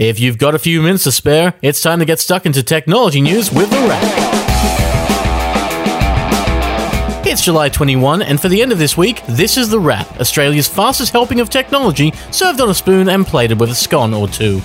If you've got a few minutes to spare, it's time to get stuck into technology news with The Wrap. It's July 21, and for the end of this week, this is The Wrap, Australia's fastest helping of technology, served on a spoon and plated with a scone or two.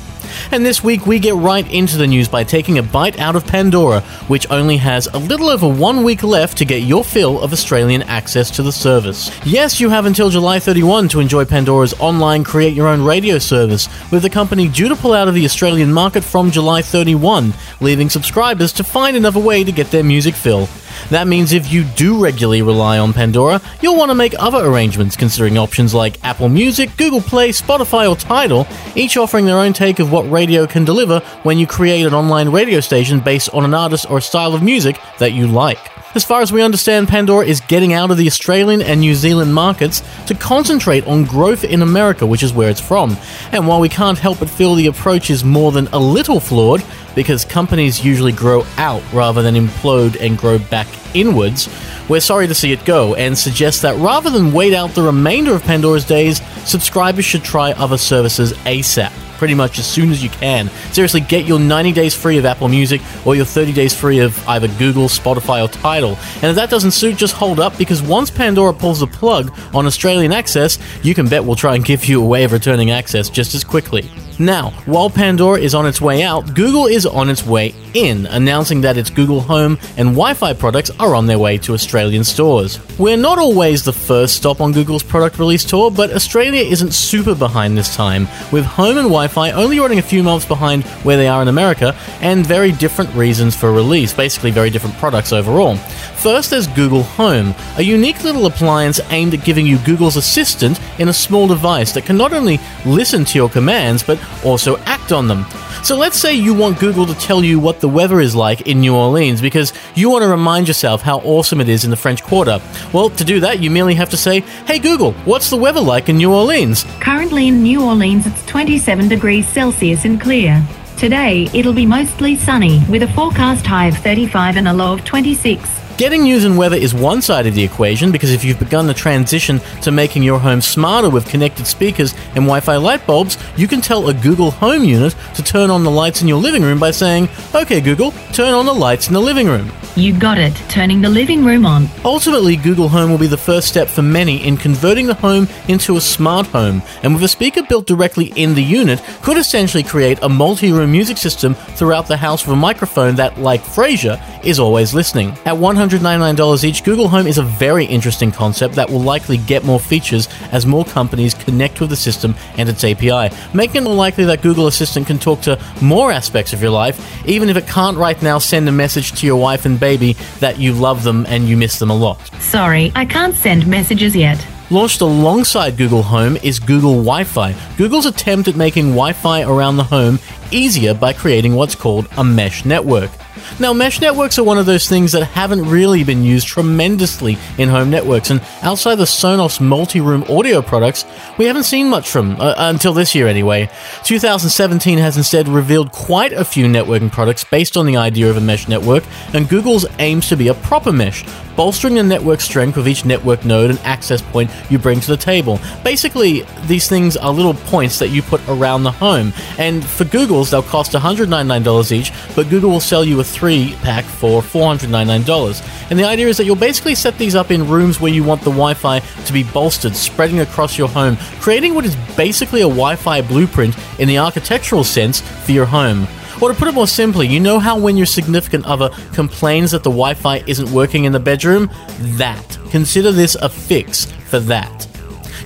And this week, we get right into the news by taking a bite out of Pandora, which only has a little over one week left to get your fill of Australian access to the service. Yes, you have until July 31 to enjoy Pandora's online create your own radio service, with the company due to pull out of the Australian market from July 31, leaving subscribers to find another way to get their music fill. That means if you do regularly rely on Pandora, you'll want to make other arrangements, considering options like Apple Music, Google Play, Spotify, or Tidal, each offering their own take of what radio can deliver when you create an online radio station based on an artist or style of music that you like. As far as we understand, Pandora is getting out of the Australian and New Zealand markets to concentrate on growth in America, which is where it's from. And while we can't help but feel the approach is more than a little flawed, because companies usually grow out rather than implode and grow back inwards, we're sorry to see it go and suggest that rather than wait out the remainder of Pandora's days, subscribers should try other services ASAP pretty much as soon as you can. Seriously, get your 90 days free of Apple Music or your 30 days free of either Google, Spotify, or Tidal. And if that doesn't suit, just hold up because once Pandora pulls the plug on Australian access, you can bet we'll try and give you a way of returning access just as quickly. Now, while Pandora is on its way out, Google is on its way in, announcing that its Google Home and Wi Fi products are on their way to Australian stores. We're not always the first stop on Google's product release tour, but Australia isn't super behind this time, with Home and Wi Fi only running a few months behind where they are in America, and very different reasons for release, basically, very different products overall. First, there's Google Home, a unique little appliance aimed at giving you Google's Assistant in a small device that can not only listen to your commands, but also act on them. So let's say you want Google to tell you what the weather is like in New Orleans because you want to remind yourself how awesome it is in the French Quarter. Well, to do that, you merely have to say, Hey Google, what's the weather like in New Orleans? Currently in New Orleans, it's 27 degrees Celsius and clear. Today, it'll be mostly sunny with a forecast high of 35 and a low of 26. Getting news and weather is one side of the equation because if you've begun the transition to making your home smarter with connected speakers and Wi Fi light bulbs, you can tell a Google Home unit to turn on the lights in your living room by saying, OK, Google, turn on the lights in the living room. You got it, turning the living room on. Ultimately, Google Home will be the first step for many in converting the home into a smart home, and with a speaker built directly in the unit, could essentially create a multi room music system throughout the house with a microphone that, like Frasier, is always listening. At $199 each, Google Home is a very interesting concept that will likely get more features as more companies connect with the system and its API, making it more likely that Google Assistant can talk to more aspects of your life, even if it can't right now send a message to your wife and baby that you love them and you miss them a lot. Sorry, I can't send messages yet. Launched alongside Google Home is Google Wi Fi, Google's attempt at making Wi Fi around the home easier by creating what's called a mesh network. Now, mesh networks are one of those things that haven't really been used tremendously in home networks, and outside the Sonos multi room audio products, we haven't seen much from, uh, until this year anyway. 2017 has instead revealed quite a few networking products based on the idea of a mesh network, and Google's aims to be a proper mesh, bolstering the network strength with each network node and access point you bring to the table. Basically, these things are little points that you put around the home, and for Google's, they'll cost $199 each, but Google will sell you a three pack for $499. And the idea is that you'll basically set these up in rooms where you want the Wi Fi to be bolstered, spreading across your home, creating what is basically a Wi Fi blueprint in the architectural sense for your home. Or to put it more simply, you know how when your significant other complains that the Wi Fi isn't working in the bedroom? That. Consider this a fix for that.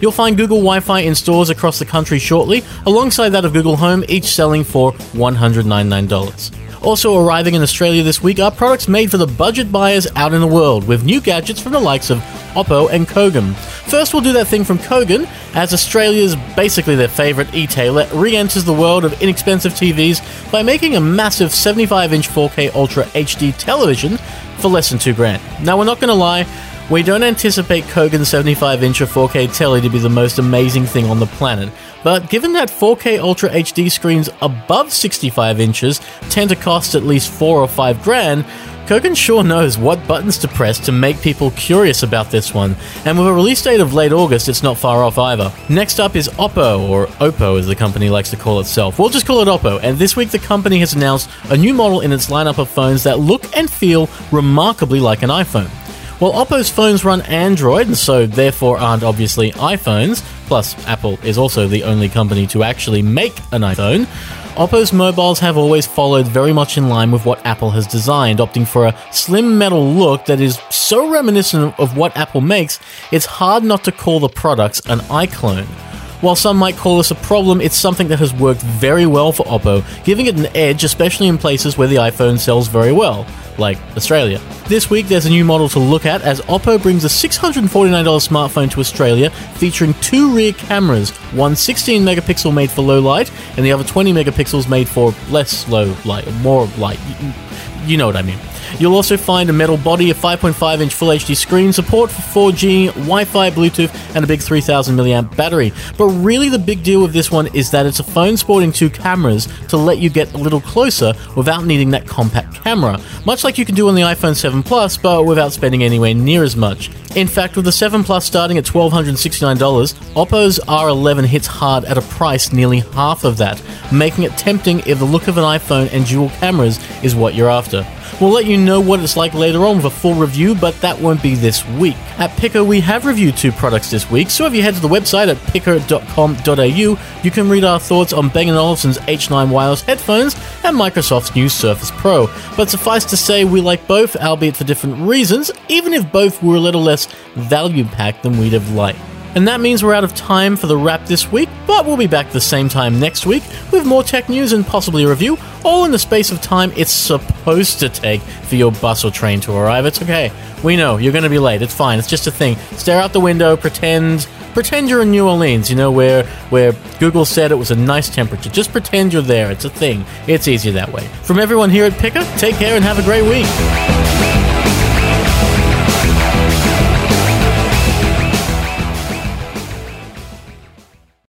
You'll find Google Wi Fi in stores across the country shortly, alongside that of Google Home, each selling for $199. Also arriving in Australia this week are products made for the budget buyers out in the world, with new gadgets from the likes of Oppo and Kogan. First, we'll do that thing from Kogan, as Australia's basically their favourite e-tailer re enters the world of inexpensive TVs by making a massive 75 inch 4K Ultra HD television for less than two grand. Now, we're not going to lie, we don't anticipate Kogan's 75 inch or 4K telly to be the most amazing thing on the planet, but given that 4K Ultra HD screens above 65 inches tend to cost at least 4 or 5 grand, Kogan sure knows what buttons to press to make people curious about this one, and with a release date of late August, it's not far off either. Next up is Oppo, or Oppo as the company likes to call itself. We'll just call it Oppo, and this week the company has announced a new model in its lineup of phones that look and feel remarkably like an iPhone. While Oppo's phones run Android and so therefore aren't obviously iPhones, plus Apple is also the only company to actually make an iPhone, Oppo's mobiles have always followed very much in line with what Apple has designed, opting for a slim metal look that is so reminiscent of what Apple makes, it's hard not to call the products an iClone. While some might call this a problem, it's something that has worked very well for Oppo, giving it an edge, especially in places where the iPhone sells very well, like Australia. This week, there's a new model to look at as Oppo brings a $649 smartphone to Australia featuring two rear cameras, one 16 megapixel made for low light, and the other 20 megapixels made for less low light, more light. You know what I mean. You'll also find a metal body, a 5.5 inch Full HD screen, support for 4G, Wi Fi, Bluetooth, and a big 3000 mAh battery. But really, the big deal with this one is that it's a phone sporting two cameras to let you get a little closer without needing that compact camera, much like you can do on the iPhone 7 Plus, but without spending anywhere near as much. In fact, with the 7 Plus starting at $1,269, Oppo's R11 hits hard at a price nearly half of that, making it tempting if the look of an iPhone and dual cameras is what you're after. We'll let you know what it's like later on with a full review, but that won't be this week. At Picker, we have reviewed two products this week, so if you head to the website at picker.com.au, you can read our thoughts on Bang & Olufsen's H9 wireless headphones and Microsoft's new Surface Pro. But suffice to say, we like both, albeit for different reasons, even if both were a little less value packed than we'd have liked. And that means we're out of time for the wrap this week, but we'll be back the same time next week with more tech news and possibly a review, all in the space of time it's supposed to take for your bus or train to arrive. It's okay. We know you're going to be late. It's fine. It's just a thing. Stare out the window, pretend pretend you're in New Orleans, you know, where where Google said it was a nice temperature. Just pretend you're there. It's a thing. It's easier that way. From everyone here at Picker, take care and have a great week.